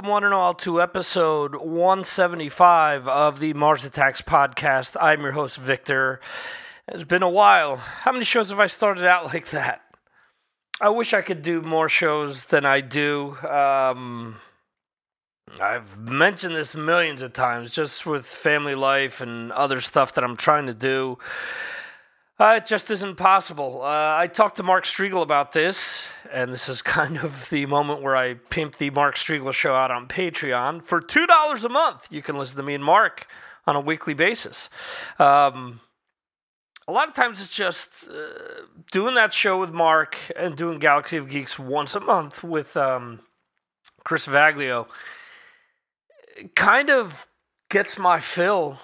Welcome, one and all, to episode 175 of the Mars Attacks podcast. I'm your host, Victor. It's been a while. How many shows have I started out like that? I wish I could do more shows than I do. Um, I've mentioned this millions of times, just with family life and other stuff that I'm trying to do. Uh, it just isn't possible. Uh, I talked to Mark Strigl about this, and this is kind of the moment where I pimp the Mark Strigl show out on Patreon. For $2 a month, you can listen to me and Mark on a weekly basis. Um, a lot of times it's just uh, doing that show with Mark and doing Galaxy of Geeks once a month with um, Chris Vaglio. Kind of gets my fill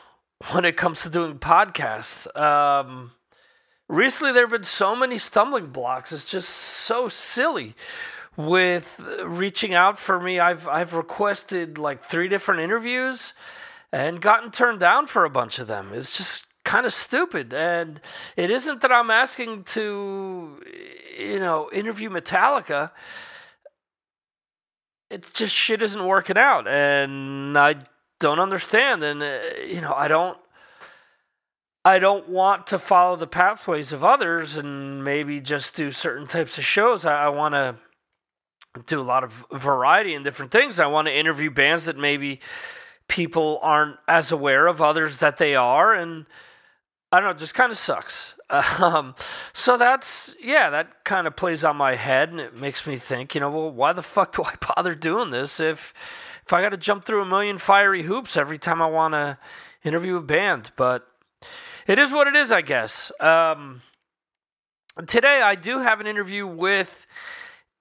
when it comes to doing podcasts. Um, recently there have been so many stumbling blocks. It's just so silly with reaching out for me. I've I've requested like three different interviews and gotten turned down for a bunch of them. It's just kind of stupid. And it isn't that I'm asking to you know, interview Metallica. It just shit isn't working out and I don't understand and uh, you know, I don't I don't want to follow the pathways of others and maybe just do certain types of shows. I, I want to do a lot of variety and different things. I want to interview bands that maybe people aren't as aware of, others that they are, and I don't know, just kind of sucks. Um, so that's yeah, that kind of plays on my head, and it makes me think, you know, well, why the fuck do I bother doing this if if I got to jump through a million fiery hoops every time I want to interview a band? But it is what it is, I guess. Um, today, I do have an interview with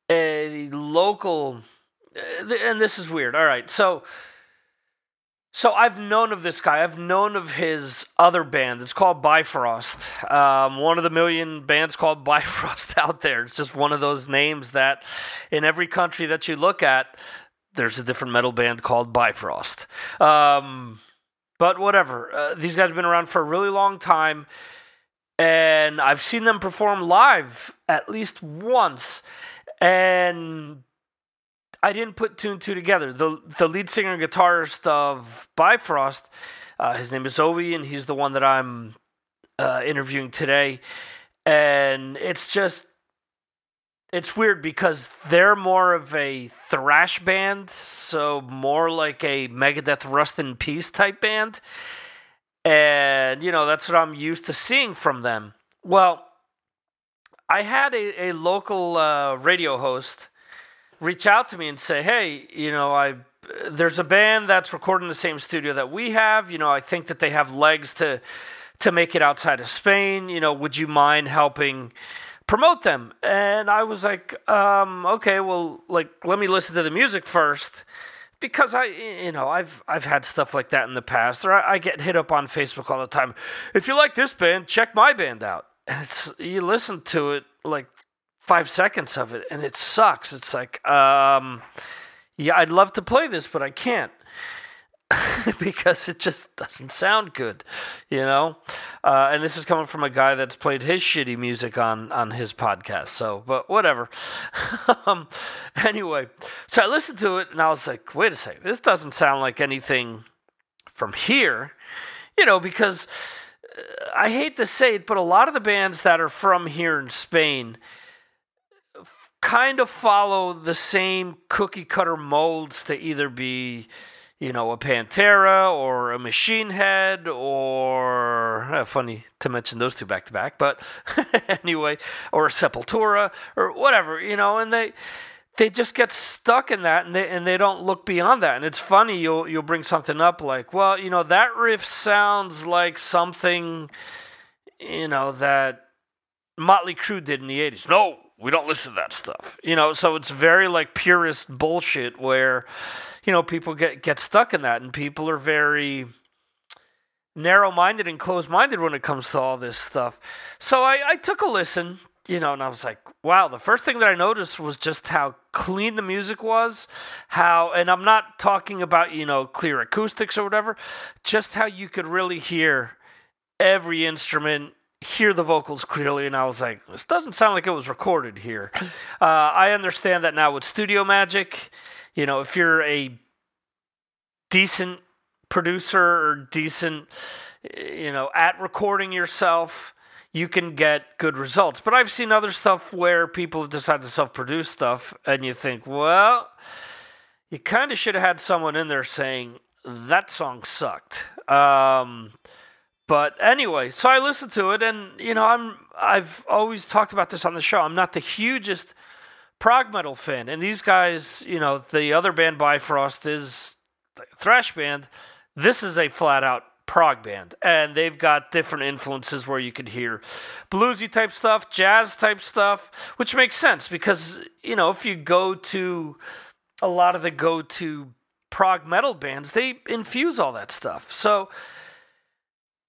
a local, uh, and this is weird. All right, so. So I've known of this guy. I've known of his other band. It's called Bifrost. Um, one of the million bands called Bifrost out there. It's just one of those names that, in every country that you look at, there's a different metal band called Bifrost. Um, but whatever. Uh, these guys have been around for a really long time, and I've seen them perform live at least once, and I didn't put two and two together. the The lead singer and guitarist of Bifrost, uh, his name is Ovi, and he's the one that I'm uh, interviewing today, and it's just it's weird because they're more of a thrash band, so more like a Megadeth Rust in Peace type band. And, you know, that's what I'm used to seeing from them. Well, I had a, a local uh, radio host reach out to me and say, hey, you know, I there's a band that's recording the same studio that we have. You know, I think that they have legs to to make it outside of Spain. You know, would you mind helping promote them. And I was like, um, okay, well, like let me listen to the music first. Because I, you know, I've I've had stuff like that in the past, or I, I get hit up on Facebook all the time. If you like this band, check my band out. And it's you listen to it like five seconds of it, and it sucks. It's like, um, yeah, I'd love to play this, but I can't. because it just doesn't sound good, you know. Uh, and this is coming from a guy that's played his shitty music on on his podcast. So, but whatever. um, anyway, so I listened to it and I was like, wait a second, this doesn't sound like anything from here, you know, because uh, I hate to say it, but a lot of the bands that are from here in Spain kind of follow the same cookie cutter molds to either be you know, a Pantera or a Machine Head or uh, funny to mention those two back to back, but anyway, or Sepultura or whatever, you know, and they they just get stuck in that and they and they don't look beyond that. And it's funny you'll you'll bring something up like, well, you know, that riff sounds like something you know that Motley Crue did in the 80s. No, we don't listen to that stuff. You know, so it's very like purist bullshit where you know, people get get stuck in that, and people are very narrow-minded and closed-minded when it comes to all this stuff. So I, I took a listen, you know, and I was like, wow. The first thing that I noticed was just how clean the music was, how, and I'm not talking about you know clear acoustics or whatever, just how you could really hear every instrument hear the vocals clearly, and I was like, this doesn't sound like it was recorded here. Uh, I understand that now with Studio Magic, you know, if you're a decent producer or decent, you know, at recording yourself, you can get good results. But I've seen other stuff where people have decided to self produce stuff, and you think, well, you kind of should have had someone in there saying, that song sucked. Um, but anyway, so I listened to it, and you know, I'm I've always talked about this on the show. I'm not the hugest prog metal fan, and these guys, you know, the other band Bifrost is thrash band. This is a flat out prog band, and they've got different influences where you could hear bluesy type stuff, jazz type stuff, which makes sense because you know if you go to a lot of the go to prog metal bands, they infuse all that stuff. So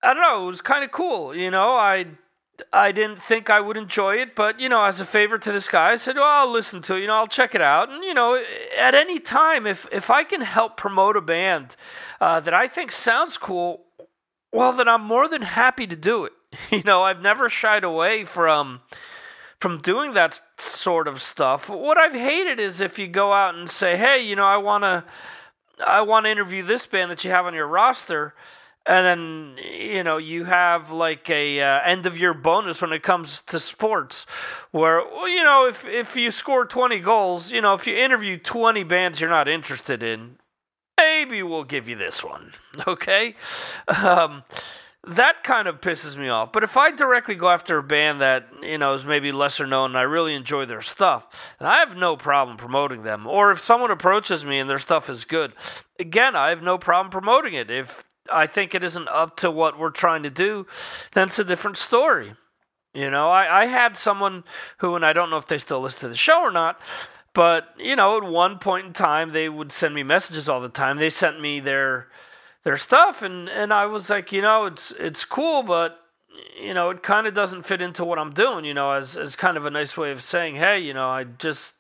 I don't know. It was kind of cool. You know, I I didn't think I would enjoy it, but you know, as a favor to this guy, I said, "Well, I'll listen to it. You know, I'll check it out." And you know, at any time, if if I can help promote a band uh, that I think sounds cool, well, then I'm more than happy to do it. You know, I've never shied away from from doing that sort of stuff. What I've hated is if you go out and say, "Hey, you know, I want to I want to interview this band that you have on your roster." And then you know you have like a uh, end of year bonus when it comes to sports where you know if if you score 20 goals you know if you interview 20 bands you're not interested in maybe we'll give you this one okay? Um, that kind of pisses me off. But if i directly go after a band that you know is maybe lesser known and i really enjoy their stuff and i have no problem promoting them. Or if someone approaches me and their stuff is good again i have no problem promoting it. If I think it isn't up to what we're trying to do, then it's a different story. You know, I, I had someone who, and I don't know if they still listen to the show or not, but you know, at one point in time, they would send me messages all the time. They sent me their their stuff, and and I was like, you know, it's it's cool, but you know, it kind of doesn't fit into what I'm doing. You know, as as kind of a nice way of saying, hey, you know, I just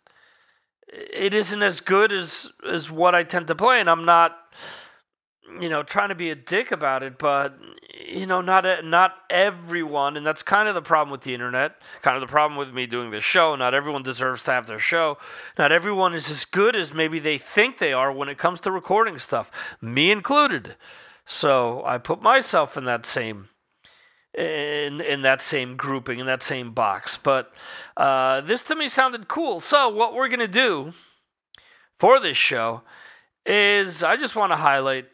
it isn't as good as as what I tend to play, and I'm not you know, trying to be a dick about it, but you know, not a, not everyone, and that's kind of the problem with the internet. Kind of the problem with me doing this show. Not everyone deserves to have their show. Not everyone is as good as maybe they think they are when it comes to recording stuff, me included. So I put myself in that same in in that same grouping in that same box. But uh, this to me sounded cool. So what we're gonna do for this show is I just want to highlight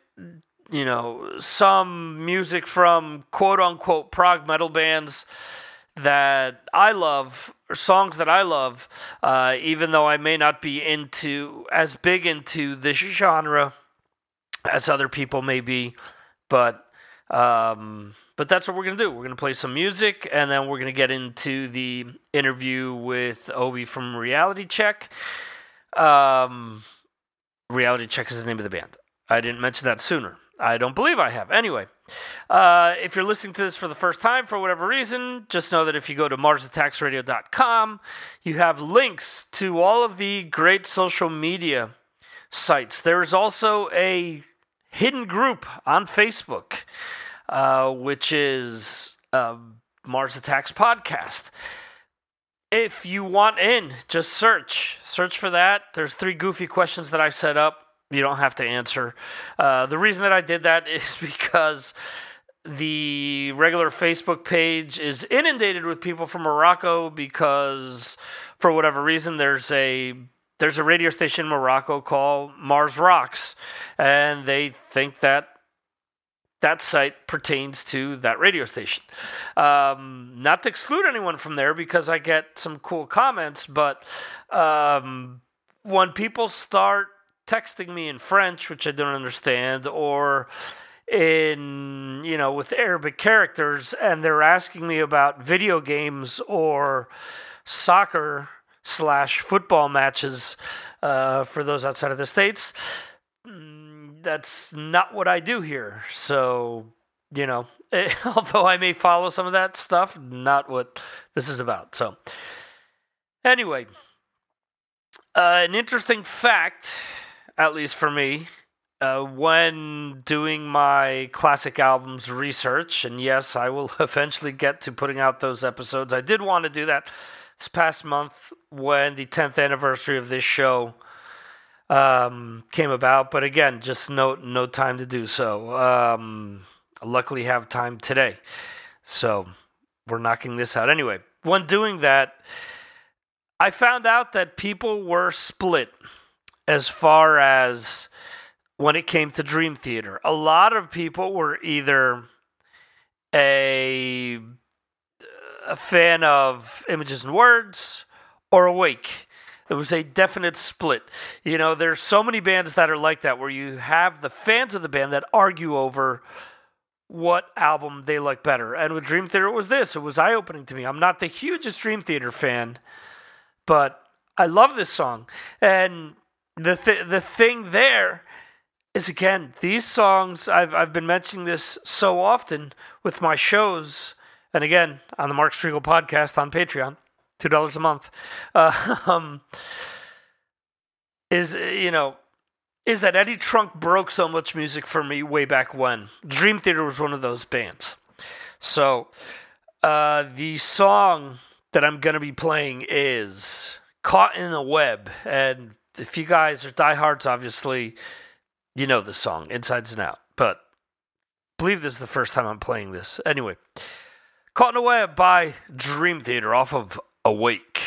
you know, some music from quote unquote prog metal bands that I love, or songs that I love, uh, even though I may not be into as big into this genre as other people may be, but um, but that's what we're gonna do. We're gonna play some music, and then we're gonna get into the interview with Ovi from Reality Check. Um, Reality Check is the name of the band. I didn't mention that sooner. I don't believe I have. Anyway, uh, if you're listening to this for the first time for whatever reason, just know that if you go to MarsAttacksRadio.com, you have links to all of the great social media sites. There is also a hidden group on Facebook, uh, which is uh, Mars Attacks Podcast. If you want in, just search. Search for that. There's three goofy questions that I set up you don't have to answer. Uh, the reason that I did that is because the regular Facebook page is inundated with people from Morocco because, for whatever reason, there's a there's a radio station in Morocco called Mars Rocks, and they think that that site pertains to that radio station. Um, not to exclude anyone from there because I get some cool comments, but um, when people start texting me in French, which I don't understand, or in you know with Arabic characters, and they're asking me about video games or soccer slash football matches uh, for those outside of the states. Mm, that's not what I do here. So you know, although I may follow some of that stuff, not what this is about. So anyway. Uh, an interesting fact at least for me, uh, when doing my classic albums research, and yes, I will eventually get to putting out those episodes. I did want to do that this past month when the 10th anniversary of this show um, came about. But again, just no no time to do so. Um, luckily, have time today, so we're knocking this out anyway. When doing that, I found out that people were split as far as when it came to Dream Theater. A lot of people were either a a fan of Images and Words or Awake. It was a definite split. You know, there's so many bands that are like that where you have the fans of the band that argue over what album they like better. And with Dream Theater, it was this. It was eye opening to me. I'm not the hugest Dream Theater fan, but I love this song. And the th- the thing there is again these songs. I've I've been mentioning this so often with my shows, and again on the Mark Strigl podcast on Patreon two dollars a month, uh, um, is you know is that Eddie Trunk broke so much music for me way back when. Dream Theater was one of those bands. So uh, the song that I'm gonna be playing is "Caught in the Web," and if you guys are diehards, obviously you know the song insides and out. But I believe this is the first time I'm playing this. Anyway, "Caught in the Web" by Dream Theater off of Awake.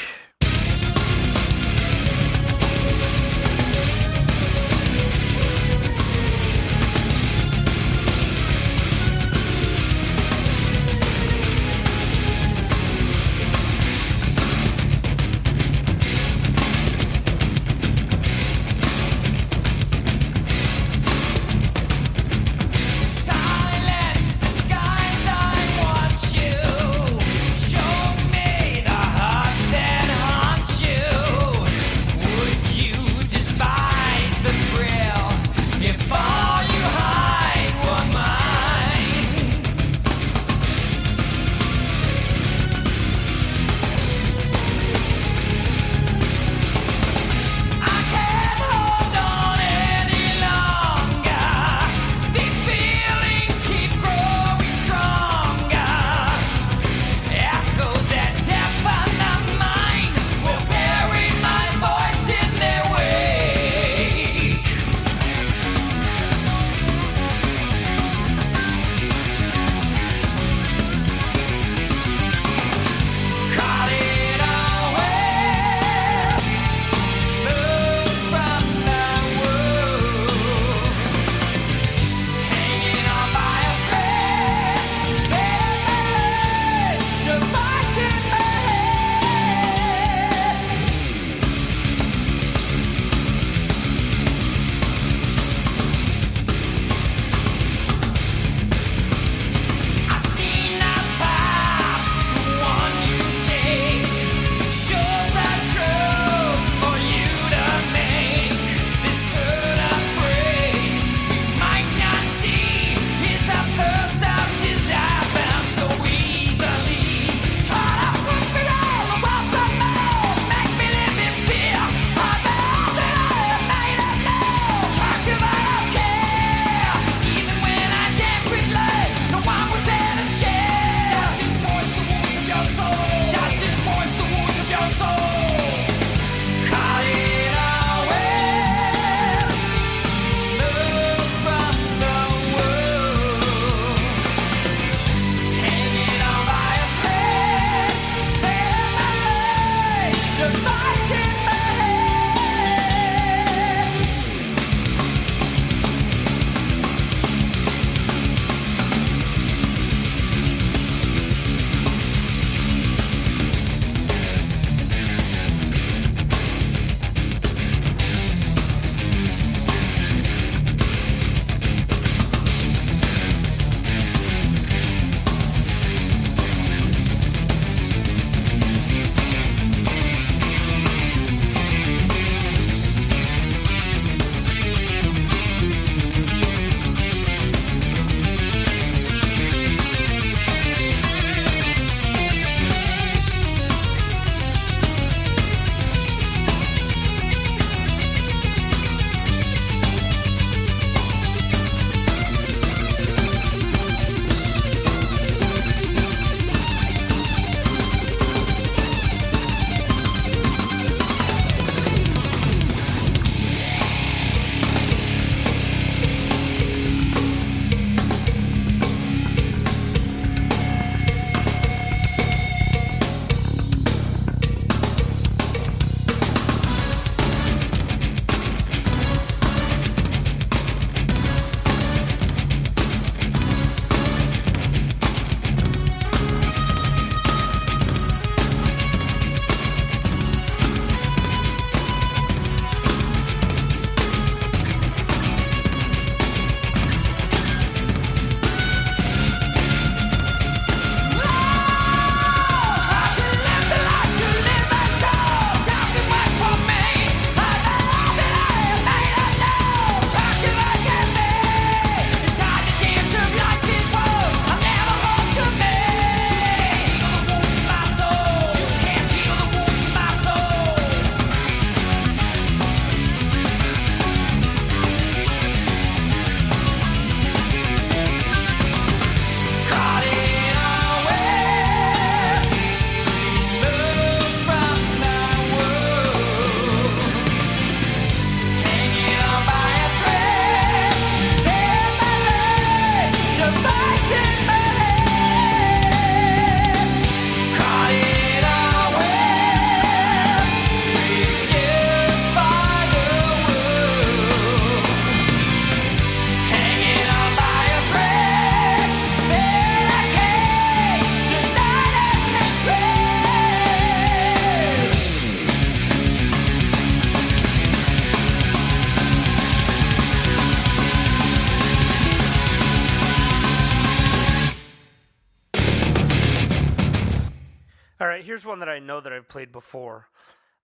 I know that I've played before.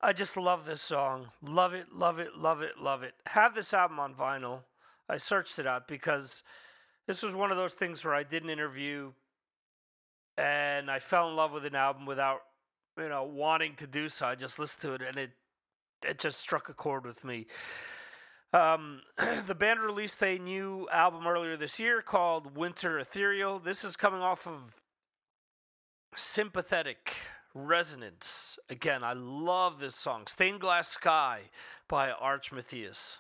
I just love this song. Love it, love it, love it, love it. Have this album on vinyl. I searched it out because this was one of those things where I did an interview and I fell in love with an album without, you know, wanting to do so. I just listened to it and it it just struck a chord with me. Um, the band released a new album earlier this year called Winter Ethereal. This is coming off of Sympathetic Resonance. Again, I love this song. Stained Glass Sky by Arch Matheos.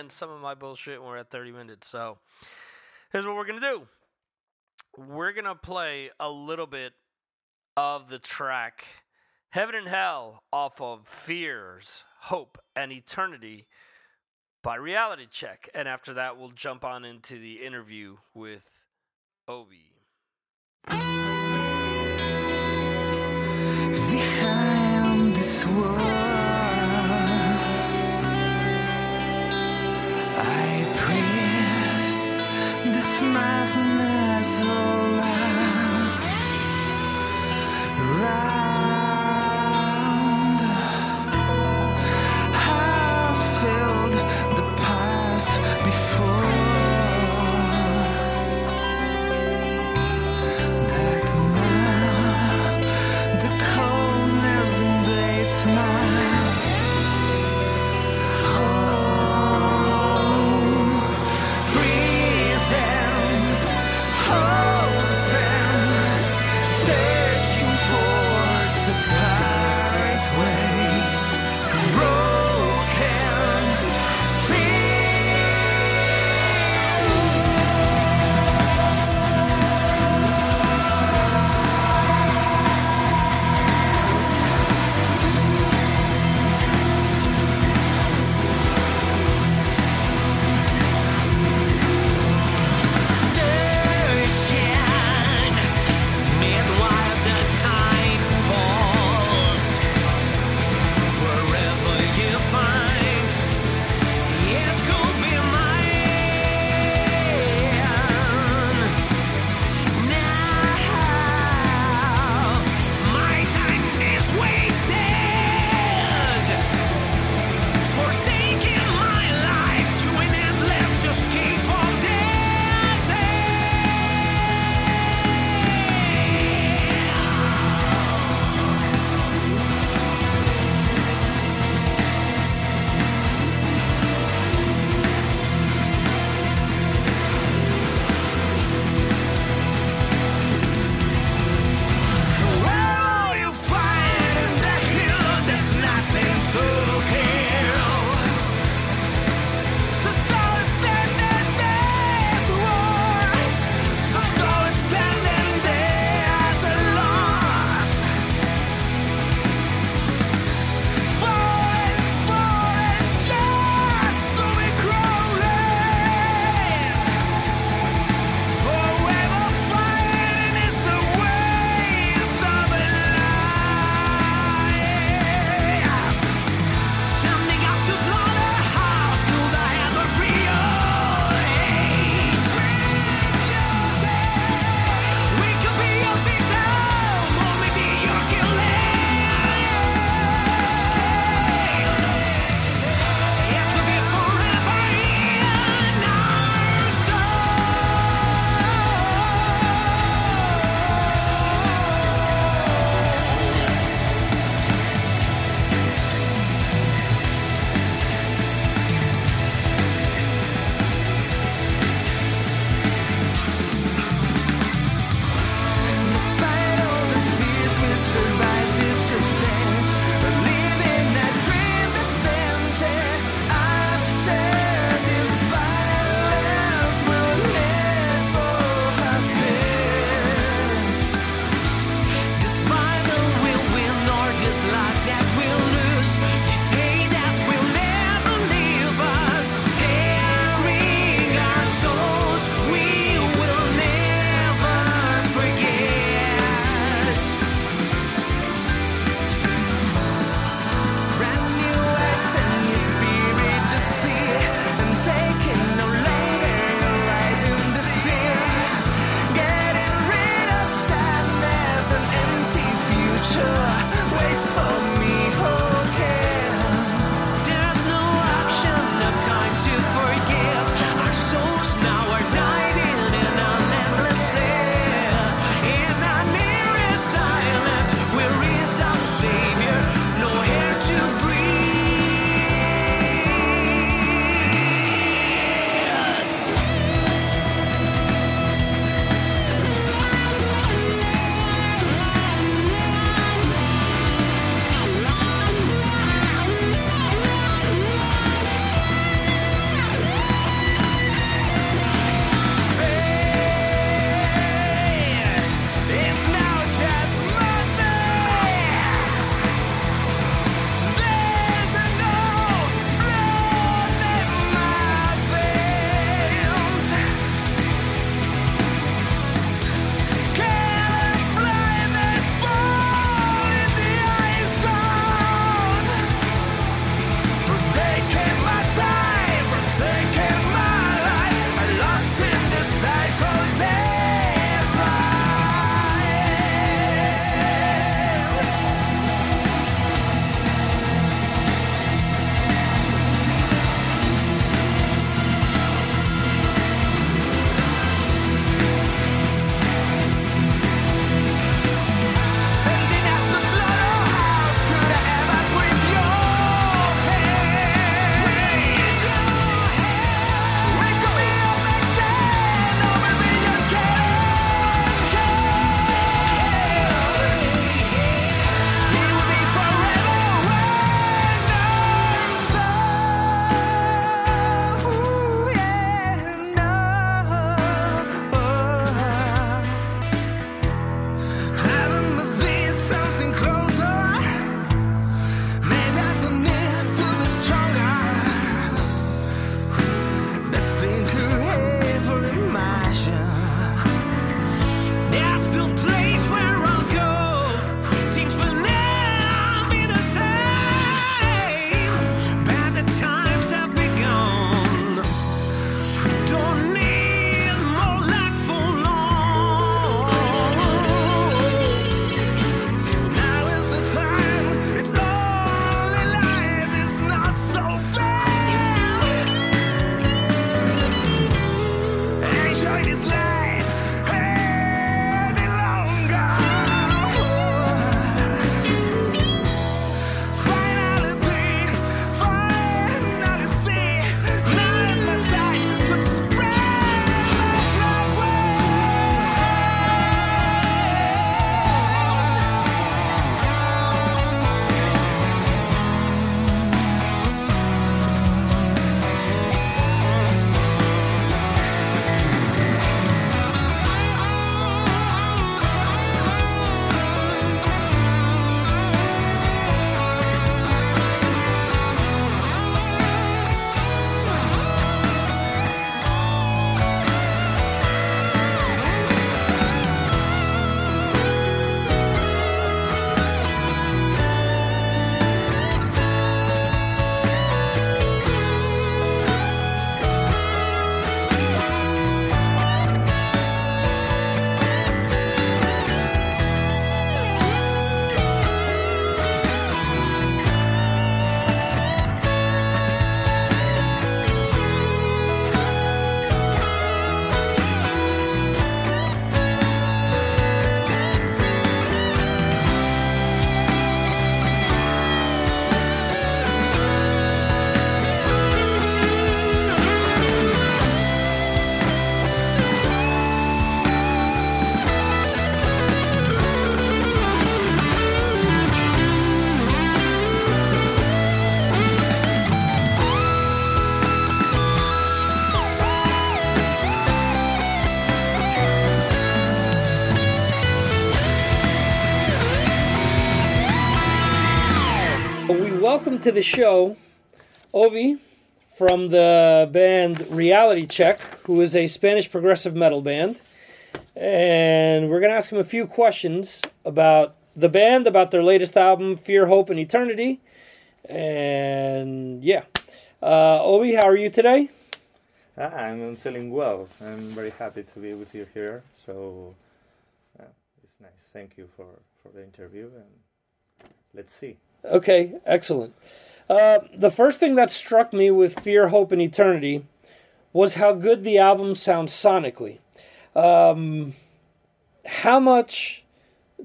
and some of my bullshit when we're at 30 minutes. So here's what we're going to do we're going to play a little bit of the track Heaven and Hell off of Fears, Hope, and Eternity by Reality Check. And after that, we'll jump on into the interview with Ovi. Behind this world. mindfulness alive. Right. Welcome to the show Ovi from the band Reality Check, who is a Spanish progressive metal band. And we're going to ask him a few questions about the band, about their latest album, Fear, Hope, and Eternity. And yeah. Uh, Ovi, how are you today? Ah, I'm feeling well. I'm very happy to be with you here. So uh, it's nice. Thank you for, for the interview, and let's see. Okay, excellent. Uh, the first thing that struck me with Fear, Hope, and Eternity was how good the album sounds sonically. Um, how much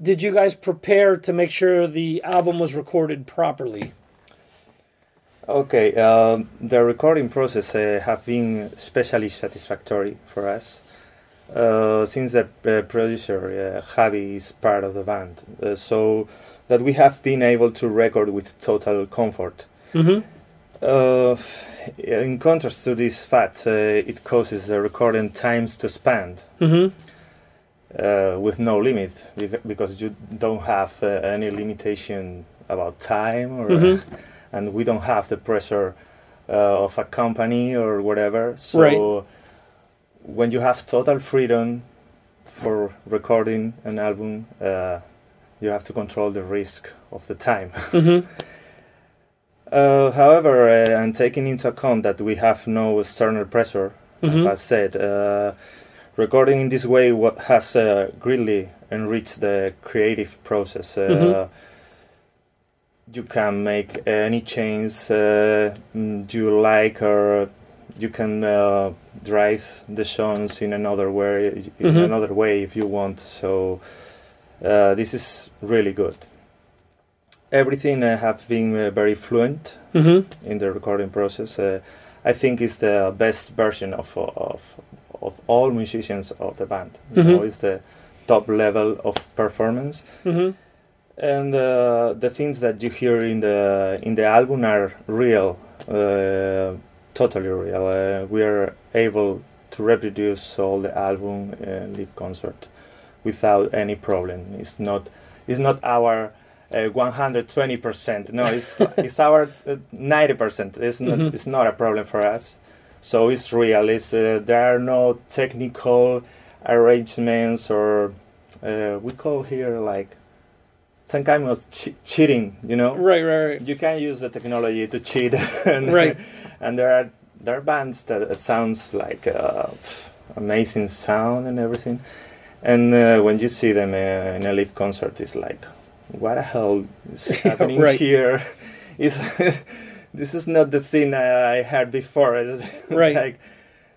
did you guys prepare to make sure the album was recorded properly? Okay, um, the recording process uh, have been especially satisfactory for us. Uh, since the uh, producer uh, Javi is part of the band, uh, so that we have been able to record with total comfort. Mm-hmm. Uh, in contrast to this fact, uh, it causes the recording times to span Mm-hmm. uh, with no limit because you don't have uh, any limitation about time or Mhm. and we don't have the pressure uh, of a company or whatever so Right. when you have total freedom for recording an album uh, you have to control the risk of the time Mm-hmm. uh, however uh, and taking into account that we have no external pressure Mhm. as I said, uh, recording in this way what has uh, greatly enriched the creative process. Uh, Mhm. You can make any change uh, mm, you like, or you can uh, drive the songs in another way, in Mhm. another way if you want. So uh, this is really good. Everything uh, have been uh, very fluent Mm-hmm. in the recording process. I think it's the best version of of of all musicians of the band. You Mhm. know, it's the top level of performance, Mm-hmm. and uh, the things that you hear in the in the album are real, uh, totally real. Uh, we are able to reproduce all the album live concert without any problem. It's not it's not our uh, 120%. No, it's it's our uh, 90%. It's not Mhm. it's not a problem for us. So it's real. It's uh, there are no technical arrangements or uh, we call here like some kind of che- cheating. You know, Right, right, right. you can use the technology to cheat and, Right. and there are there are bands that uh, sounds like uh, amazing sound and everything and uh, when you see them uh, in a live concert it's like what the hell is happening right. here is this is not the thing I, I heard before Right. like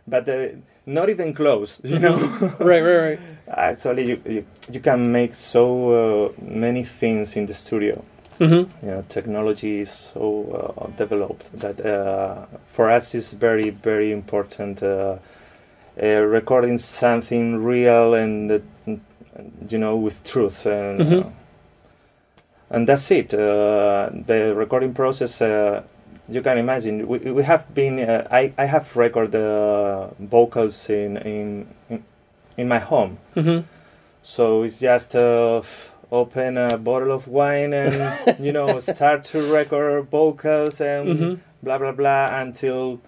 but uh, not even close. You know. right, right, right. Actually, you, you you can make so uh, many things in the studio. Mm-hmm. You know, technology is so uh, developed that uh, for us is very very important. Uh, uh, recording something real and uh, you know with truth and Mhm. uh, and that's it. Uh, the recording process. Uh, you can imagine we, we have been. Uh, I I have recorded uh, vocals in in in, my home. Mm-hmm. So it's just uh, open a bottle of wine and you know start to record vocals and Mhm. blah blah blah until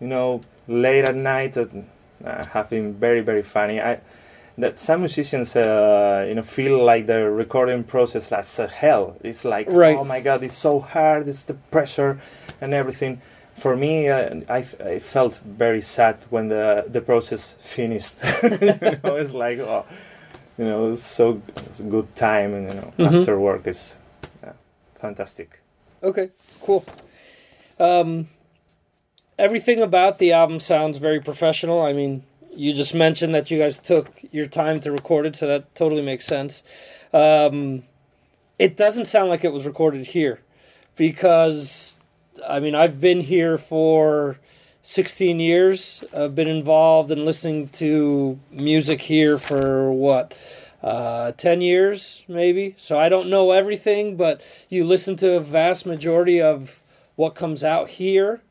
you know late at night. Uh, uh, have been very very funny. I that some musicians uh, you know feel like the recording process as a hell. It's like Right. oh my god, it's so hard. It's the pressure and everything. For me, uh, I, f- I felt very sad when the the process finished. you know, it's like oh, you know, it's so it's a good time, and you know, Mhm. after work is fantastic. Okay, cool. Um, everything about the album sounds very professional. I mean, you just mentioned that you guys took your time to record it, so that totally makes sense. Um, it doesn't sound like it was recorded here because, I mean, I've been here for 16 years. I've been involved in listening to music here for what? uh, 10 years maybe so i don't know everything but you listen to a vast majority of what comes out here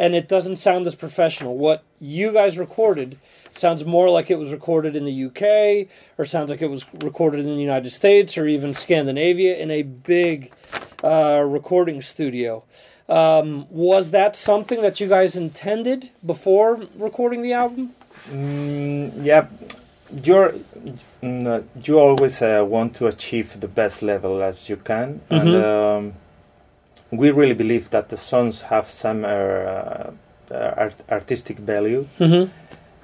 and it doesn't sound as professional. What you guys recorded sounds more like it was recorded in the uk or sounds like it was recorded in the united states or even scandinavia in a big uh, recording studio. Um, was that something that you guys intended before recording the album? Mm, yeah, you're you always uh, want to achieve the best level as you can, and Mhm. um, we really believe that the songs have some uh, uh, art- artistic value. mm-hmm.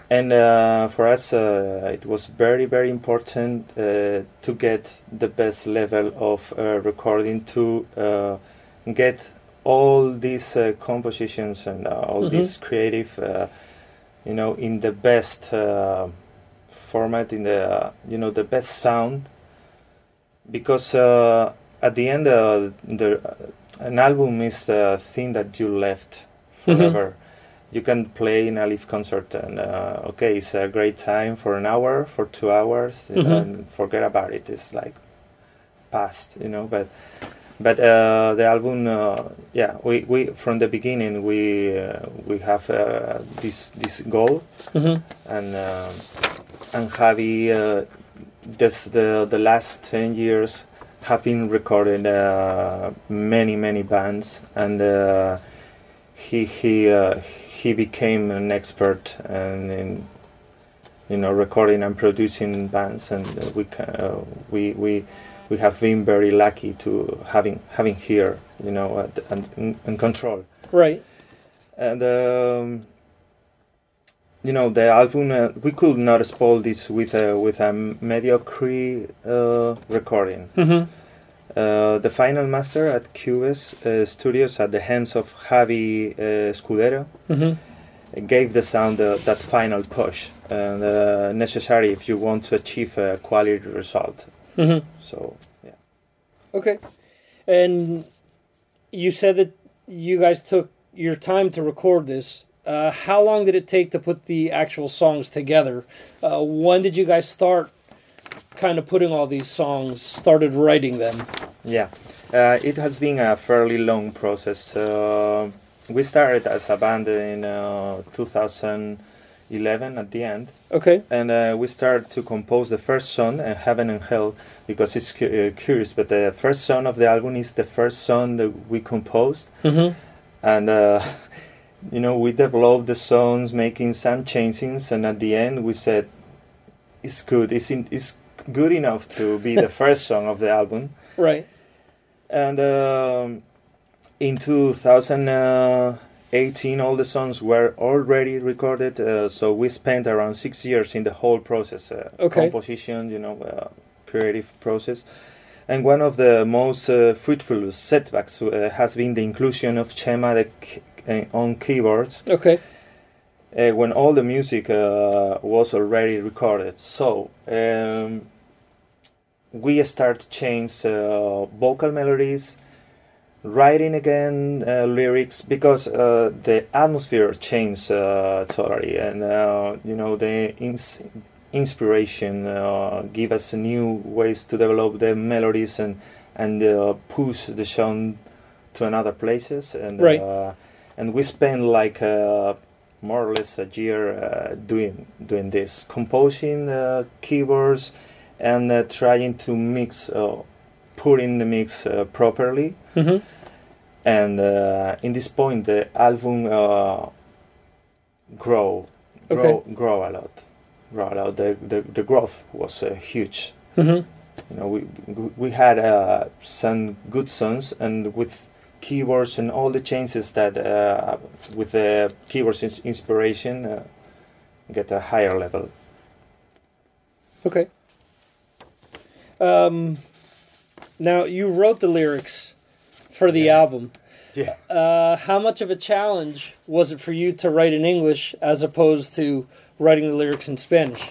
And uh, for us, uh, it was very, very important uh, to get the best level of uh, recording to uh, get all these uh, compositions and uh, all Mhm. these creative, uh, you know, in the best uh, format, in the uh, you know the best sound. Because uh, at the end, uh, the an album is the thing that you left Mhm. forever you can play in a live concert and uh, okay it's a great time for an hour for two hours Mhm. and forget about it it's like past you know but but uh, the album uh, yeah we, we from the beginning we uh, we have uh, this this goal Mm-hmm. and um and Javi uh, this the the last 10 years have been recording uh, many many bands and uh, he he uh, he became an expert and in you know recording and producing bands and we uh, we we we have been very lucky to having having here you know and in, in control. Right. And um, you know the album uh, we could not spoil this with a with a mediocre uh, recording mm-hmm. uh, the final master at Cubes uh, Studios at the hands of Javi uh, Scudero Mm-hmm. gave the sound uh, that final push and uh, necessary if you want to achieve a quality result Mm-hmm. so yeah Okay. And you said that you guys took your time to record this. Uh, how long did it take to put the actual songs together? Uh, when did you guys start kind of putting all these songs, started writing them? Yeah, uh, it has been a fairly long process. Uh, we started as a band in uh, 2011 at the end, Okay. and uh, we started to compose the first song, Heaven and Hell, because it's cu- uh, curious, but the first song of the album is the first song that we composed, Mm-hmm. and uh, you know we developed the songs, making some changes, and at the end we said, "It's good. It's in, it's good enough to be the first song of the album." Right. and um, in 2018 all the songs were already recorded uh, so we spent around six years in the whole process uh, Okay. composition you know uh, creative process and one of the most uh, fruitful setbacks uh, has been the inclusion of Chema the on keyboards Okay. uh, when all the music uh, was already recorded. So um, we start to change uh, vocal melodies, writing again uh, lyrics because uh, the atmosphere changed uh, totally, and uh, you know the ins- inspiration uh, give us new ways to develop the melodies and and uh, push the sound to another places and Right. And we spent like uh, more or less a year uh, doing doing this composing uh, keyboards and uh, trying to mix uh, put in the mix uh, properly. Hmm and uh, in this point the album uh, grow grow grow a lot grow a lot. The the, the growth was uh, huge. Hmm you know we we had uh, some good songs and with keyboards and all the changes that uh, with the keywords ins- inspiration uh, get a higher level Okay. Um, now you wrote the lyrics for the album. yeah Uh, how much of a challenge was it for you to write in English as opposed to writing the lyrics in Spanish?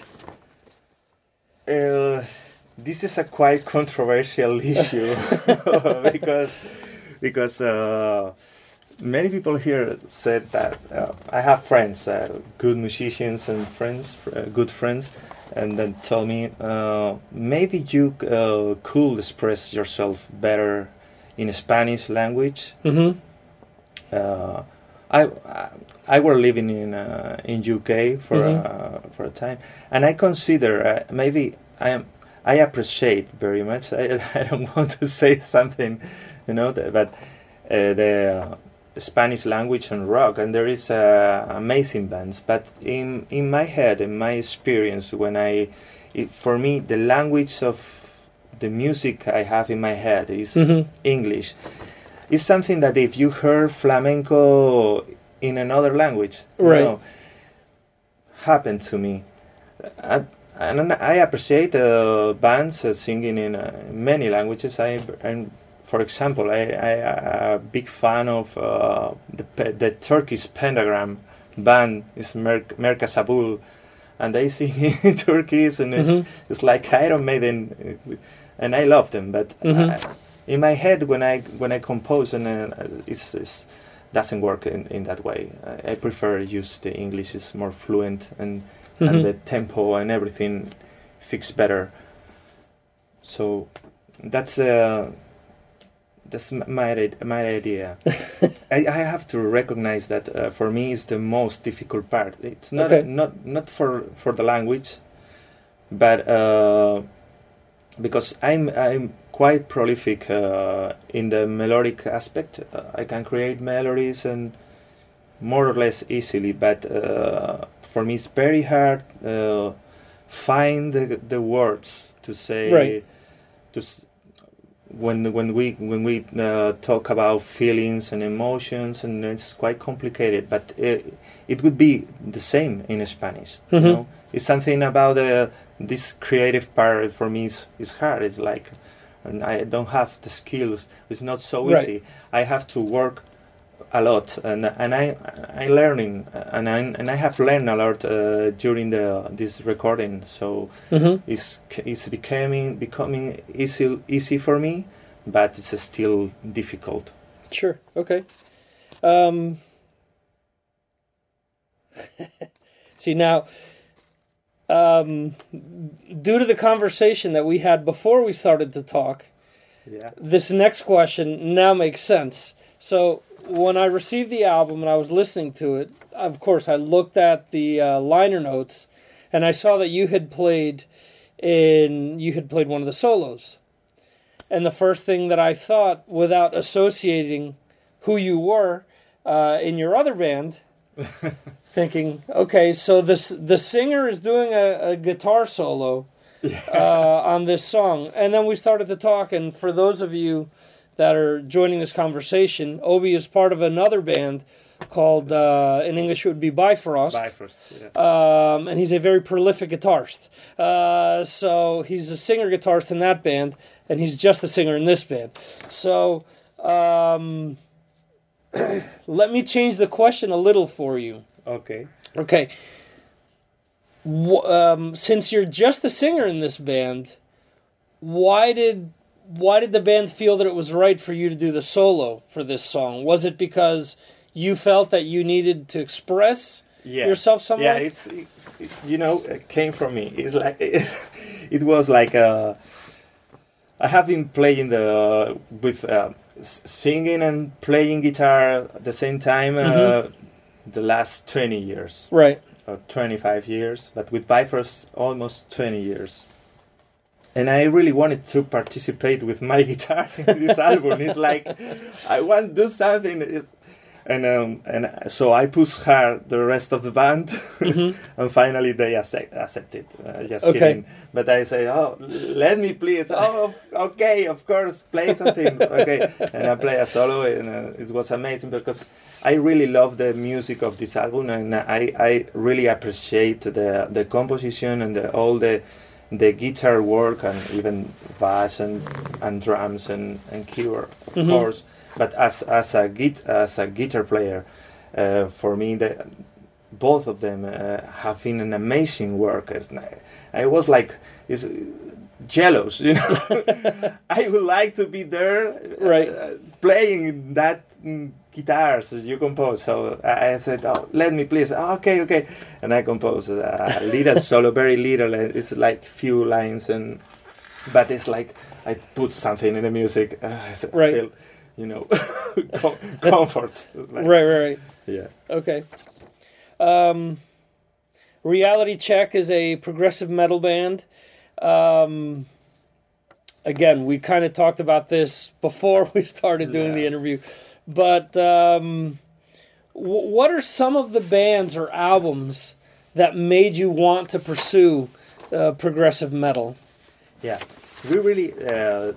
Uh, this is a quite controversial issue because because uh, many people here said that uh, I have friends, uh, good musicians and friends, uh, good friends, and then tell me uh, maybe you uh, could express yourself better in Spanish language. Mm-hmm. Uh, I I- were living in uh, in UK for Mhm. uh, for a time, and I consider uh, maybe I am I appreciate very much. I, I don't want to say something, you know, but uh, the uh, Spanish language and rock, and there is uh, amazing bands. But in in my head, in my experience, when I, it, for me, the language of the music I have in my head is Mhm. English. It's something that if you heard flamenco in another language, you Right. know, happened to me. I, and I appreciate uh, bands uh, singing in uh, many languages. I and for example, I I a big fan of uh, the the Turkish pentagram band is Mer- Mezarkabul, and they sing in Turkish, and it's Mhm. it's like Iron Maiden, uh, and I love them. But Mhm. I, in my head, when I when I compose, and uh, it's, it's doesn't work in, in that way. I, I prefer use the English is more fluent and Mhm. and the tempo and everything fix better. So that's uh, that's my my idea. I, I have to recognize that uh, for me is the most difficult part. It's not Okay. not not for for the language, but uh, because I'm I'm quite prolific uh, in the melodic aspect. I can create melodies and more or less easily, but uh, for me it's very hard uh, find the, the words to say Right. to when when we when we uh, talk about feelings and emotions and it's quite complicated but it, it would be the same in Spanish Mhm. you know it's something about uh, this creative part for me is, is hard it's like and I don't have the skills it's not so Right. easy I have to work a lot and and I I learning and I and I have learned a lot uh, during the this recording so Mhm. it's it's becoming becoming easy easy for me but it's still difficult Sure. Okay. Um, see now, um, due to the conversation that we had before we started to talk, yeah this next question now makes sense. So when I received the album and I was listening to it, of course I looked at the uh, liner notes, and I saw that you had played in you had played one of the solos. And the first thing that I thought, without associating who you were uh, in your other band, thinking, okay, so this the singer is doing a, a guitar solo uh, on this song, and then we started to talk. And for those of you that are joining this conversation, Ovi is part of another band called uh, in English it would be Bifrost. Bifrost, yeah. Um, and he's a very prolific guitarist. Uh, so he's a singer guitarist in that band, and he's just a singer in this band. So um, let me change the question a little for you. okay Okay. Um, since you're just the singer in this band, why did why did the band feel that it was right for you to do the solo for this song? Was it because you felt that you needed to express yeah. yourself some Yeah, it's it, you know it came from me. It's like it, was like uh, I have been playing the with uh, singing and playing guitar at the same time uh, Mhm. the last twenty years right? or twenty five years, but with Bifrost almost twenty years. And I really wanted to participate with my guitar in this album. It's like I want to do something. It's, and um, and so I pushed hard the rest of the band, and finally they accept, accepted. Uh, just Okay. kidding. But I say, oh, let me please. Oh, okay, of course, play something. okay, and I play a solo, and uh, it was amazing because I really love the music of this album, and I, I really appreciate the the composition and the, all the the guitar work and even bass and, and drums and, and keyboard of Mhm. course but as as a git as a guitar player uh, for me the both of them uh, have been an amazing work It's I was like is jealous you know I would like to be there uh, Right. uh, playing that mm, guitars you compose. So I said oh let me please. "Oh, okay okay. And I composed a little solo very little. It's like few lines and but it's like I put something in the music. Uh, I s- Right. feel you know com- comfort. Like, Right, right, right. yeah. Okay. Um, Reality Check is a progressive metal band. Um, again, we kind of talked about this before we started doing the interview, but um, w- what are some of the bands or albums that made you want to pursue uh, progressive metal? yeah we really uh,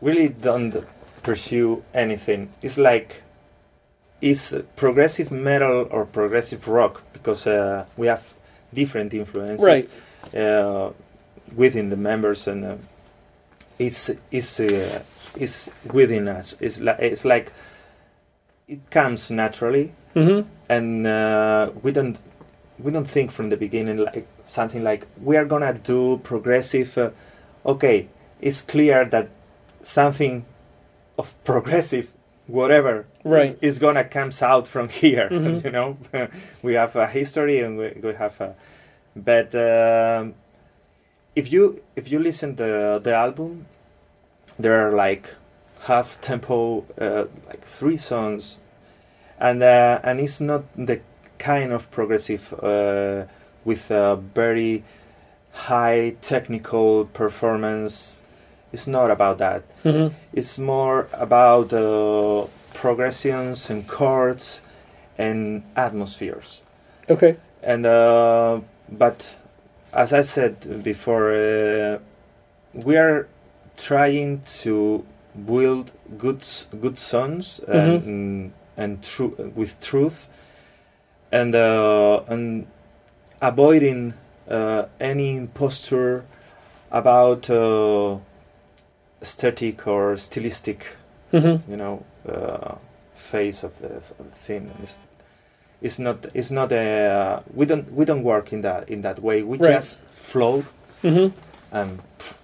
really don't pursue anything it's like is progressive metal or progressive rock because uh, we have different influences Right. uh, within the members and uh, it's it's uh, it's within us it's like it's like it comes naturally Mm-hmm. and uh, we don't we don't think from the beginning like something like we are gonna do progressive uh, okay it's clear that something of progressive whatever Right. is, is gonna comes out from here Mhm. you know we have a history and we, we have a but um, if you if you listen the the album there are like half tempo uh, like three songs and uh, and it's not the kind of progressive uh, with a very high technical performance it's not about that Mm-hmm. it's more about uh, progressions and chords and atmospheres Okay. and uh, but as I said before, uh, we are trying to build good good songs and and tru- with truth, and uh, and avoiding uh, any imposture about uh, aesthetic or stylistic Mm-hmm. you know uh, face of the, of the thing it's, it's not it's not a uh, we don't we don't work in that in that way we Right. just flow Mm-hmm. and pff,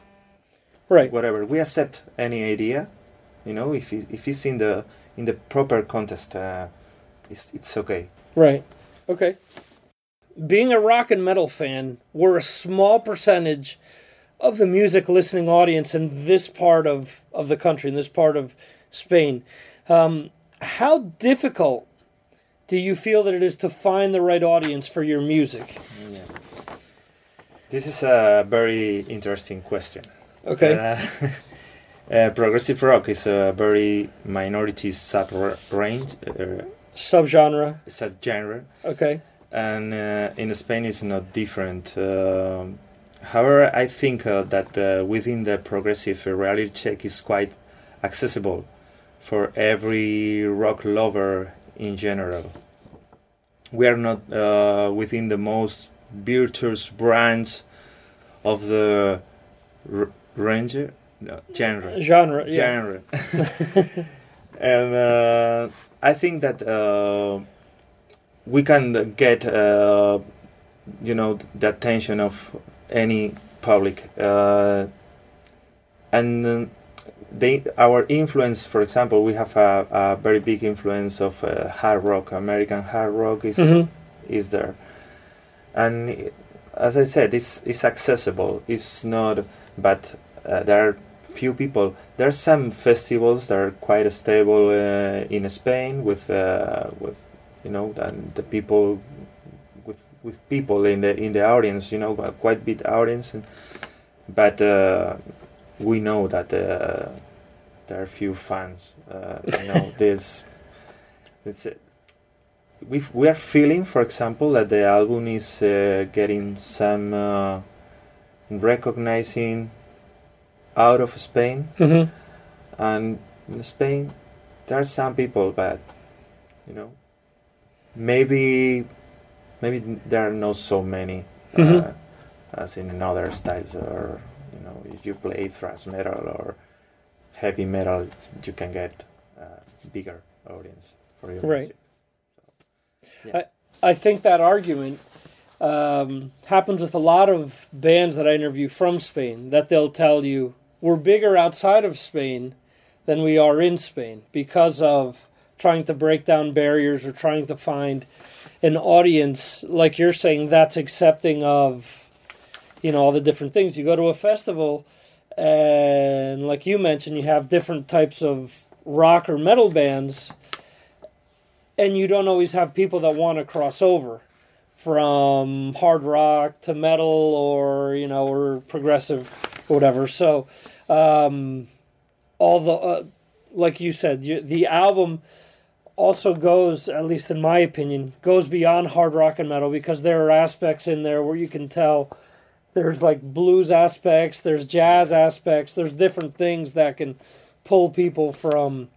Right. whatever we accept any idea you know if it, if it's in the in the proper context uh, it's it's okay Right. Okay. Being a rock and metal fan, we're a small percentage of the music listening audience in this part of, of the country, in this part of Spain. Um, how difficult do you feel that it is to find the right audience for your music? this is a very interesting question Okay. Uh, uh, progressive rock is a very minority sub range uh, Subgenre. subgenre Okay. and uh, in Spain it's not different. Um however, I think uh, that uh, within the progressive uh, reality check is quite accessible for every rock lover in general. We are not uh, within the most virtuous branch of the ranger no, genre Genre. Yeah. genre. and uh, I think that uh, we can get uh, you know the attention of any public uh, and um, they our influence for example we have a, a very big influence of uh, hard rock american hard rock is Mhm. is there and as i said it's it's accessible it's not but uh, there are few people. There are some festivals that are quite stable uh, in spain with uh, with you know and the people with with people in the in the audience you know quite big audience. And, but uh, we know that uh, there are few fans uh, you know this. It's it we we are feeling for example that the album is uh, getting some uh, recognizing out of Spain Mhm. and in Spain there are some people but you know maybe maybe there are not so many uh, Mhm. as in other styles or you know if you play thrash metal or heavy metal you can get a bigger audience for your Right. music I think that argument um, happens with a lot of bands that I interview from Spain. That they'll tell you we're bigger outside of Spain than we are in Spain because of trying to break down barriers or trying to find an audience, like you're saying, that's accepting of you know all the different things. You go to a festival, and like you mentioned, you have different types of rock or metal bands and you don't always have people that want to cross over from hard rock to metal or you know or progressive or whatever. So um all the uh, like you said you, the album also goes at least in my opinion goes beyond hard rock and metal because there are aspects in there where you can tell there's like blues aspects there's jazz aspects there's different things that can pull people from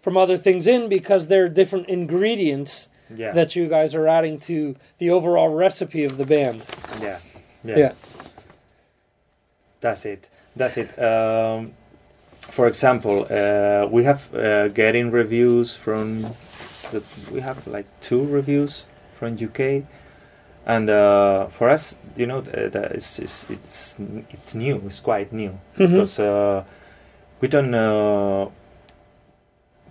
from other things in because they're different ingredients yeah that you guys are adding to the overall recipe of the band. yeah Yeah. That's it. That's it. Um, for example, uh, we have uh, getting reviews from the, we have like two reviews from UK, and uh, for us, you know, it's, it's it's it's new. It's quite new because uh, we don't uh,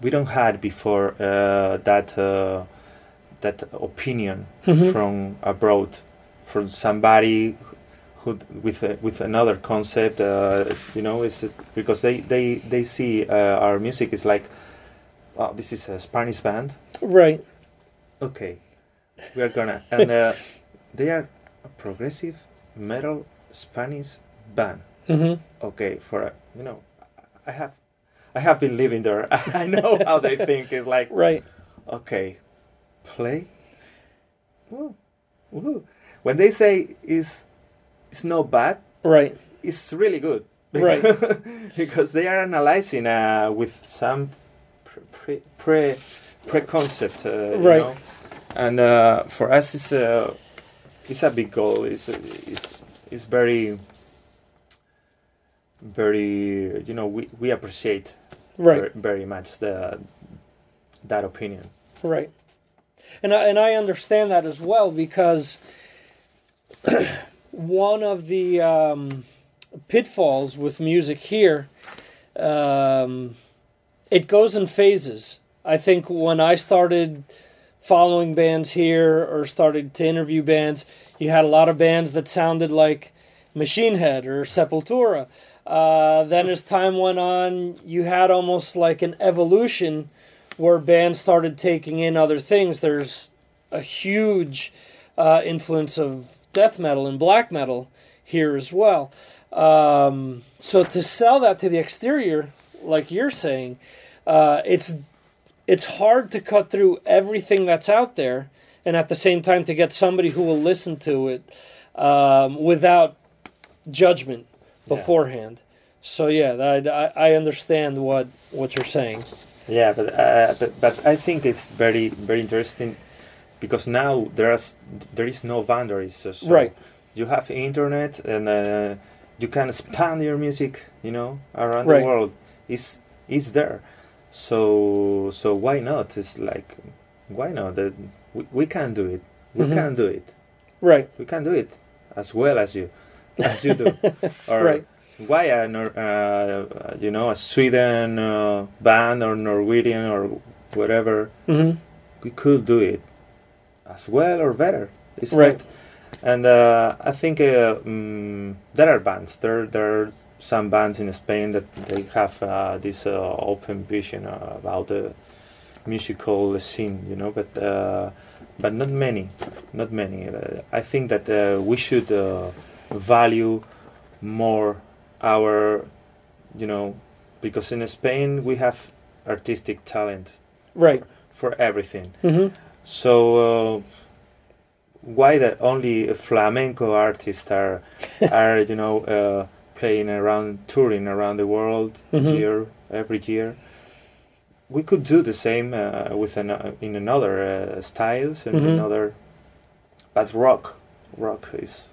we don't had before uh, that uh, that opinion Mhm. from abroad from somebody who with a, with another concept uh, you know is it because they they they see uh, our music is like oh this is a Spanish band Right. okay we are gonna and uh, they are a progressive metal Spanish band hmm okay for a, you know I have I have been living there I know how they think it's like Right. okay, play. Woo, woo. When they say is it's not bad, Right. it's really good. Right. because they are analyzing uh, with some pre pre preconcept, uh, you Right. know. And uh, for us, it's a it's a big goal. It's it's, it's very very you know we, we appreciate Right. very, very much the that opinion. Right. And I, and I understand that as well because one of the um, pitfalls with music here, um, it goes in phases. I think when I started following bands here or started to interview bands, you had a lot of bands that sounded like Machine Head or Sepultura. Uh, then as time went on, you had almost like an evolution where bands started taking in other things. There's a huge uh, influence of death metal and black metal here as well. Um, so to sell that to the exterior, like you're saying, uh, it's it's hard to cut through everything that's out there, and at the same time to get somebody who will listen to it um, without judgment beforehand. So yeah, I I understand what what you're saying. Yeah, but, uh, but but I think it's very very interesting because now there's there is no boundaries. So so Right. You have internet and uh, you can expand your music. You know, around Right. the world. It's it's there. So so why not? It's like why not? We, we can do it. We Mhm. can do it. Right. We can do it as well as you, as you do. or Right. Why a Nor- uh, you know a Sweden uh, band or Norwegian or whatever hmm we could do it as well or better. It's Right. not- and uh, I think uh, mm, there are bands. There there are some bands in Spain that they have uh, this uh, open vision uh, about the musical scene, you know, but uh, but not many, not many. Uh, I think that uh, we should uh, value more our, you know, because in Spain we have artistic talent Right. for everything. hmm So uh, why that only flamenco artists are are you know uh, playing around touring around the world Mhm. year every year? We could do the same uh, with an, uh, in another uh, styles and Mhm. another, but rock rock is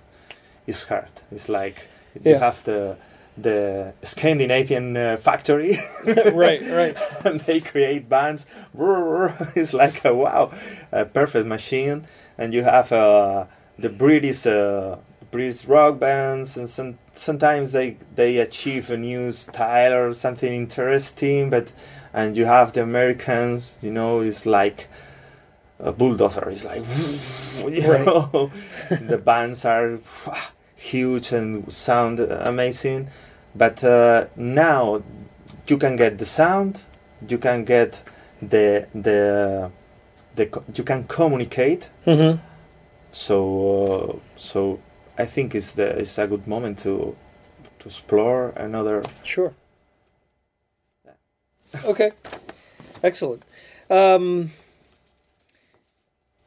is hard. It's like you have the the Scandinavian uh, factory. right. Right. and they create bands. It's like a wow, a perfect machine. And you have uh, the British uh, British rock bands, and some, sometimes they they achieve a new style or something interesting. But and you have the Americans, you know, it's like a bulldozer. It's like you know, the bands are huge and sound amazing. But uh, now you can get the sound, you can get the the the you can communicate. hmm So uh, so I think it's the it's a good moment to to explore another. Sure. Okay. Excellent. Um,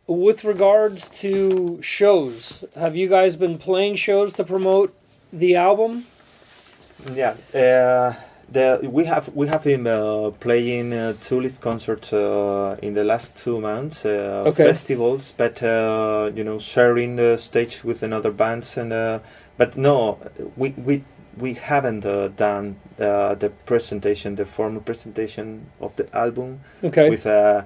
with regards to shows, have you guys been playing shows to promote the album? Yeah. Uh, the we have we have been uh, playing uh, two live concerts uh, in the last two months. Uh, Okay. Festivals, but uh, you know sharing the stage with another bands and uh, but no, we we we haven't uh, done uh, the presentation, the formal presentation of the album. Okay. With uh,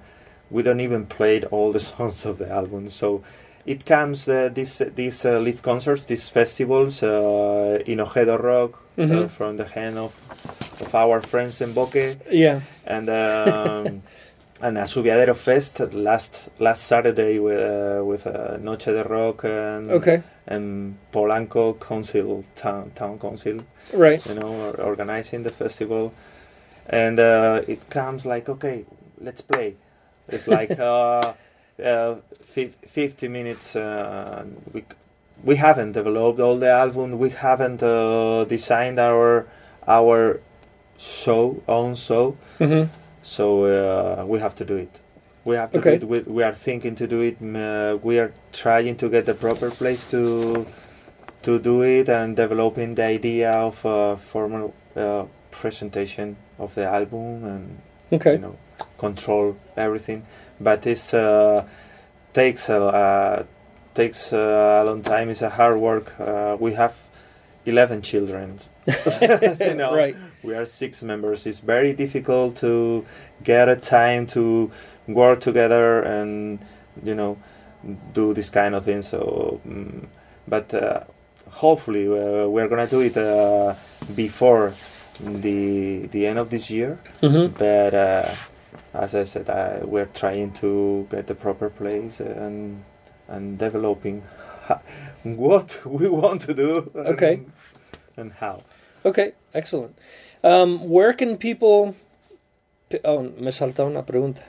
we don't even played all the songs of the album, so. It comes uh, these these uh, live concerts, these festivals uh, in Ojedo Rock uh, Mhm. from the hand of of our friends in Boque yeah. and um, and Asubiadero Fest last last Saturday with uh, with uh, Noche de Rock and Okay. and Polanco Council town town council Right. you know or- organizing the festival and uh, it comes like okay let's play it's like uh, uh, fif- 50 minutes uh, we we haven't developed all the album. We haven't uh, designed our our show own show. Hmm so uh, we have to do it. We have to Okay. do it. We, we are thinking to do it. Uh, we are trying to get the proper place to to do it and developing the idea of a formal uh, presentation of the album and Okay. you know control everything but it's uh, takes a uh, takes a long time. It's a hard work. Uh, we have 11 children. You know Right. we are six members. It's very difficult to get a time to work together and you know do this kind of thing. So mm, but uh, hopefully uh, we're gonna do it uh, before the the end of this year. Hmm but uh, as I said, uh, we're trying to get the proper place and and developing what we want to do. Okay. And how? Okay. Excellent. Um, where can people? Oh, me salta una pregunta.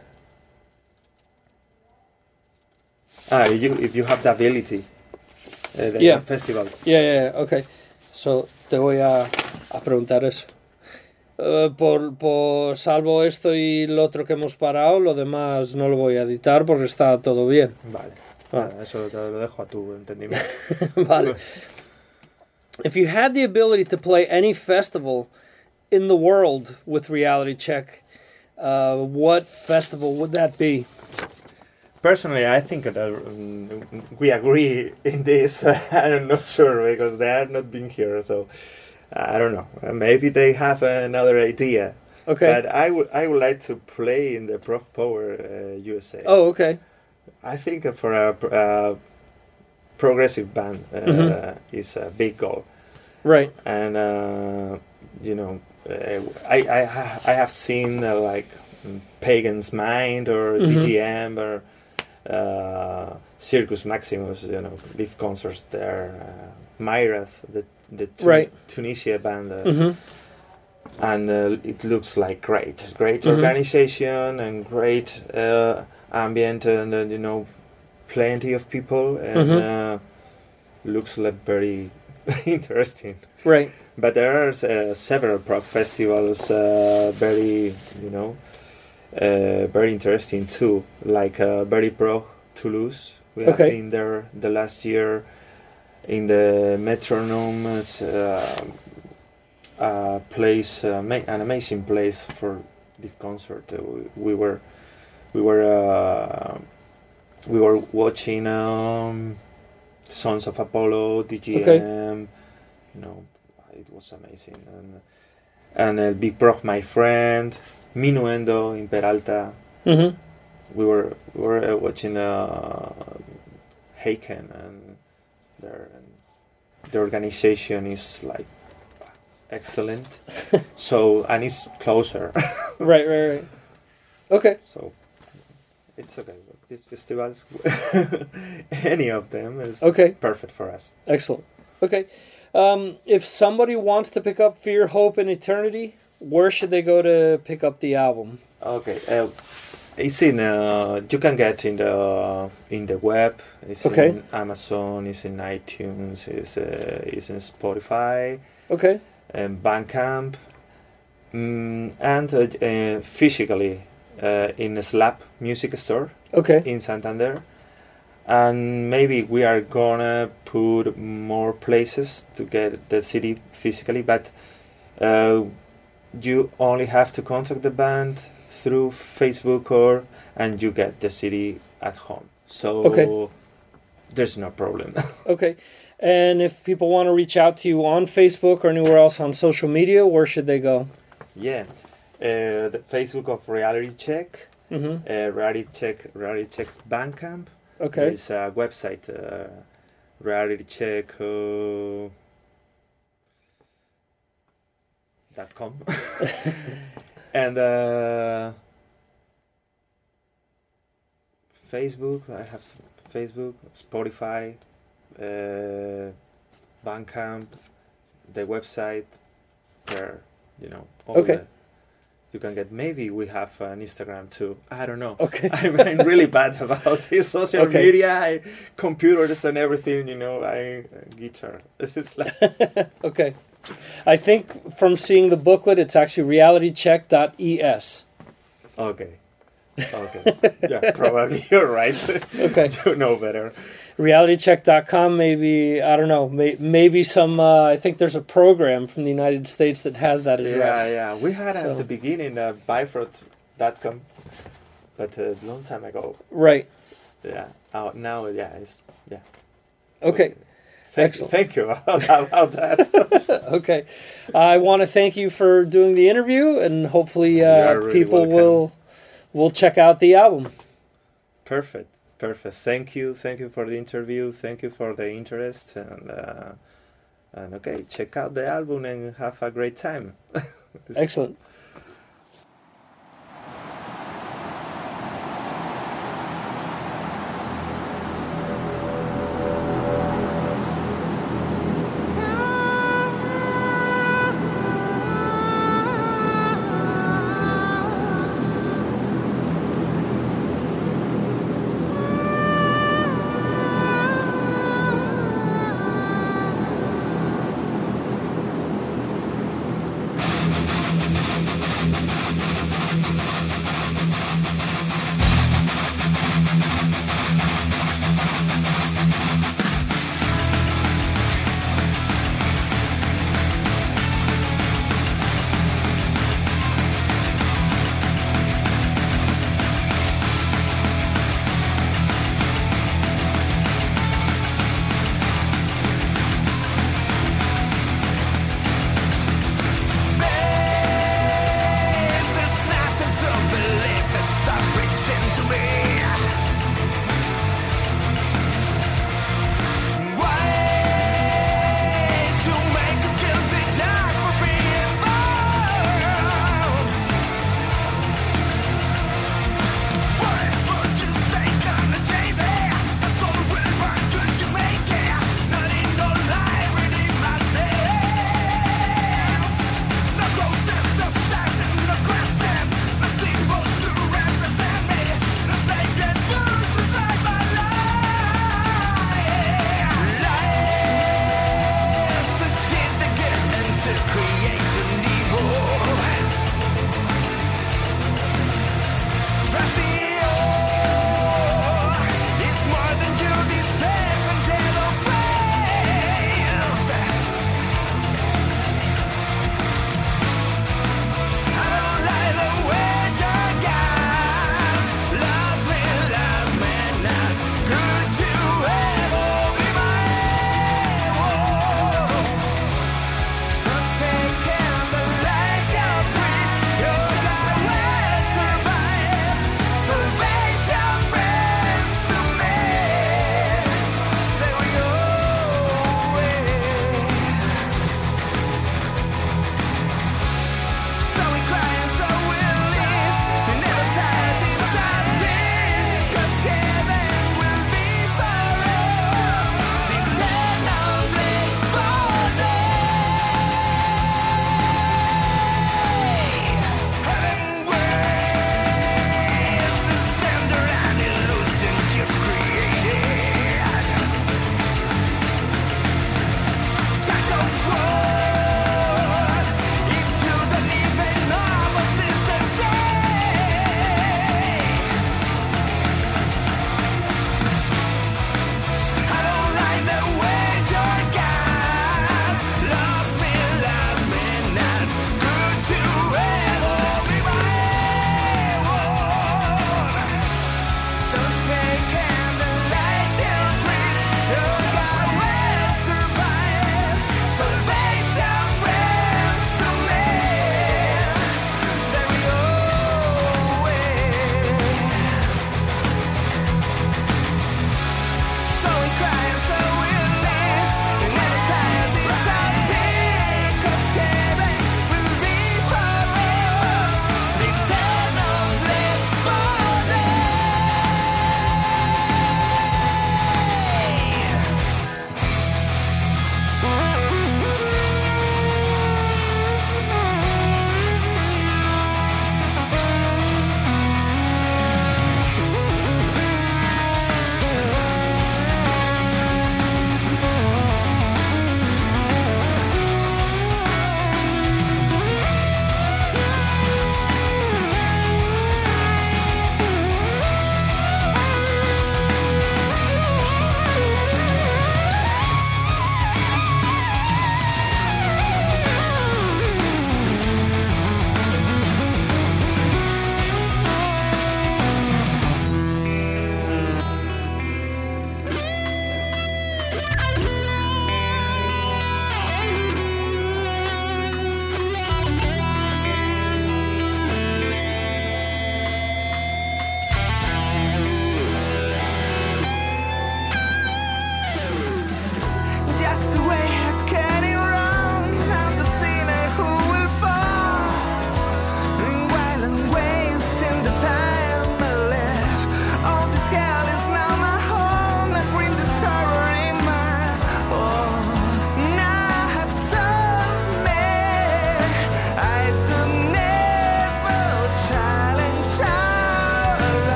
Ah, if you if you have the ability, uh, the Yeah. festival. Yeah, yeah, yeah, ok. So, te voy a, a preguntar eso. Eh, por, por salvo esto y lo otro que hemos parado, lo demás no lo voy a editar porque está todo bien. Vale. Ah. Nada, eso te lo dejo a tu entendimiento. vale. If you had the ability to play any festival in the world with Reality Check, uh, what festival would that be? Personally, I think that um, we agree in this. I'm not sure because they are not being here, so I don't know. Maybe they have another idea. Okay. But I would I would like to play in the Prof Power uh, USA. oh, okay. I think for a pr- uh, progressive band uh, Mhm. is a big goal, Right. and uh, you know, uh, I I I have seen uh, like mm, Pagan's Mind or Mhm. DGM or uh, Circus Maximus, you know, live concerts there. Uh, Myrath, the the Tu- Right. Tunisia band. Uh, hmm and uh, it looks like great, great Mhm. organization and great uh, ambient, and uh, you know, plenty of people, and Mhm. uh, looks like very interesting. Right. But there are uh, several prog festivals, uh, very you know, uh, very interesting too, like uh, Very Prog Toulouse. We have been there the last year in the Metronome uh, uh, place, uh, an amazing place for this concert. Uh, we, we were we were uh, we were watching um, Sons of Apollo, DGM. Okay. You know, it was amazing. And and uh, Be Prog! My Friend, Minuendo in Peralta. hmm We were we were uh, watching uh, Haken and their and the organization is like excellent. so and it's closer. Right. Right. Right. Okay. so it's okay. These festivals, any of them is Okay. perfect for us. Excellent. Okay. Um, if somebody wants to pick up Fear, Hope, and Eternity, where should they go to pick up the album? Okay. Uh, it's in. Uh, you can get in the in the web. It's Okay. in Amazon. It's in iTunes. It's uh, it's in Spotify Okay. and Bandcamp, mm, and uh, uh, physically uh, in a Slap Music Store Okay. in Santander. And maybe we are gonna put more places to get the CD physically, but uh, you only have to contact the band through Facebook or and you get the CD at home. So Okay. there's no problem. Okay. And if people want to reach out to you on Facebook or anywhere else on social media, where should they go? yeah, uh, the Facebook of Reality Check, hmm uh, Reality Check, Reality Check Bandcamp. Okay. There's a website, uh, reality check uh, com, and uh, Facebook. I have Facebook, Spotify, uh, Bandcamp, the website. There, you know. All Okay. the- you can get. Maybe we have an Instagram too. I don't know. Okay. I'm, I'm really bad about this social Okay. media, I, computers and everything. You know, I guitar. This is like Okay. I think from seeing the booklet, it's actually realitycheck.es. okay, okay. Yeah, probably you're right. Okay. to know better. realitycheck.com maybe i don't know may, maybe some uh, i think there's a program from the united states that has that address yeah. Yeah. We had So- at the beginning uh, Bifront.com, but a long time ago. right Yeah. Oh, now, yeah, it's yeah. okay Thank, Excellent. thank you about, about that. okay i want to thank you for doing the interview and hopefully uh, really people welcome. will will check out the album Perfect, perfect. Thank you, thank you for the interview. Thank you for the interest, and uh, and okay, check out the album and have a great time. Excellent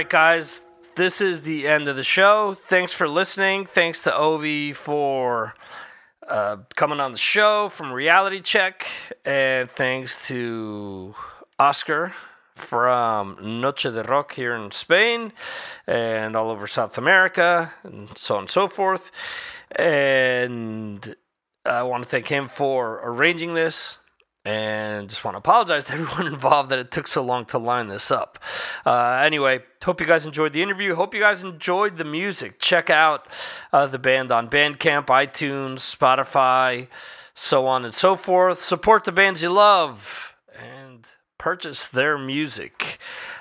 right, guys, this is the end of the show. Thanks for listening. Thanks to Ovi for uh, coming on the show from Reality Check, and thanks to Oscar from Noche de Rock here in Spain and all over South America, and so on and so forth. And I want to thank him for arranging this and just want to apologize to everyone involved that it took so long to line this up. Uh, anyway, hope you guys enjoyed the interview. Hope you guys enjoyed the music. Check out uh, the band on Bandcamp, iTunes, Spotify, so on and so forth. Support the bands you love and purchase their music.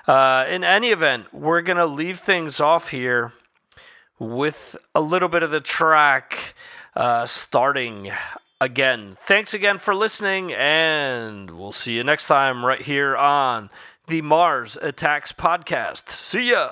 Uh, in any event, we're going to leave things off here with a little bit of the track uh, starting again. Thanks again for listening, and we'll see you next time right here on the Mars Attacks Podcast. See ya.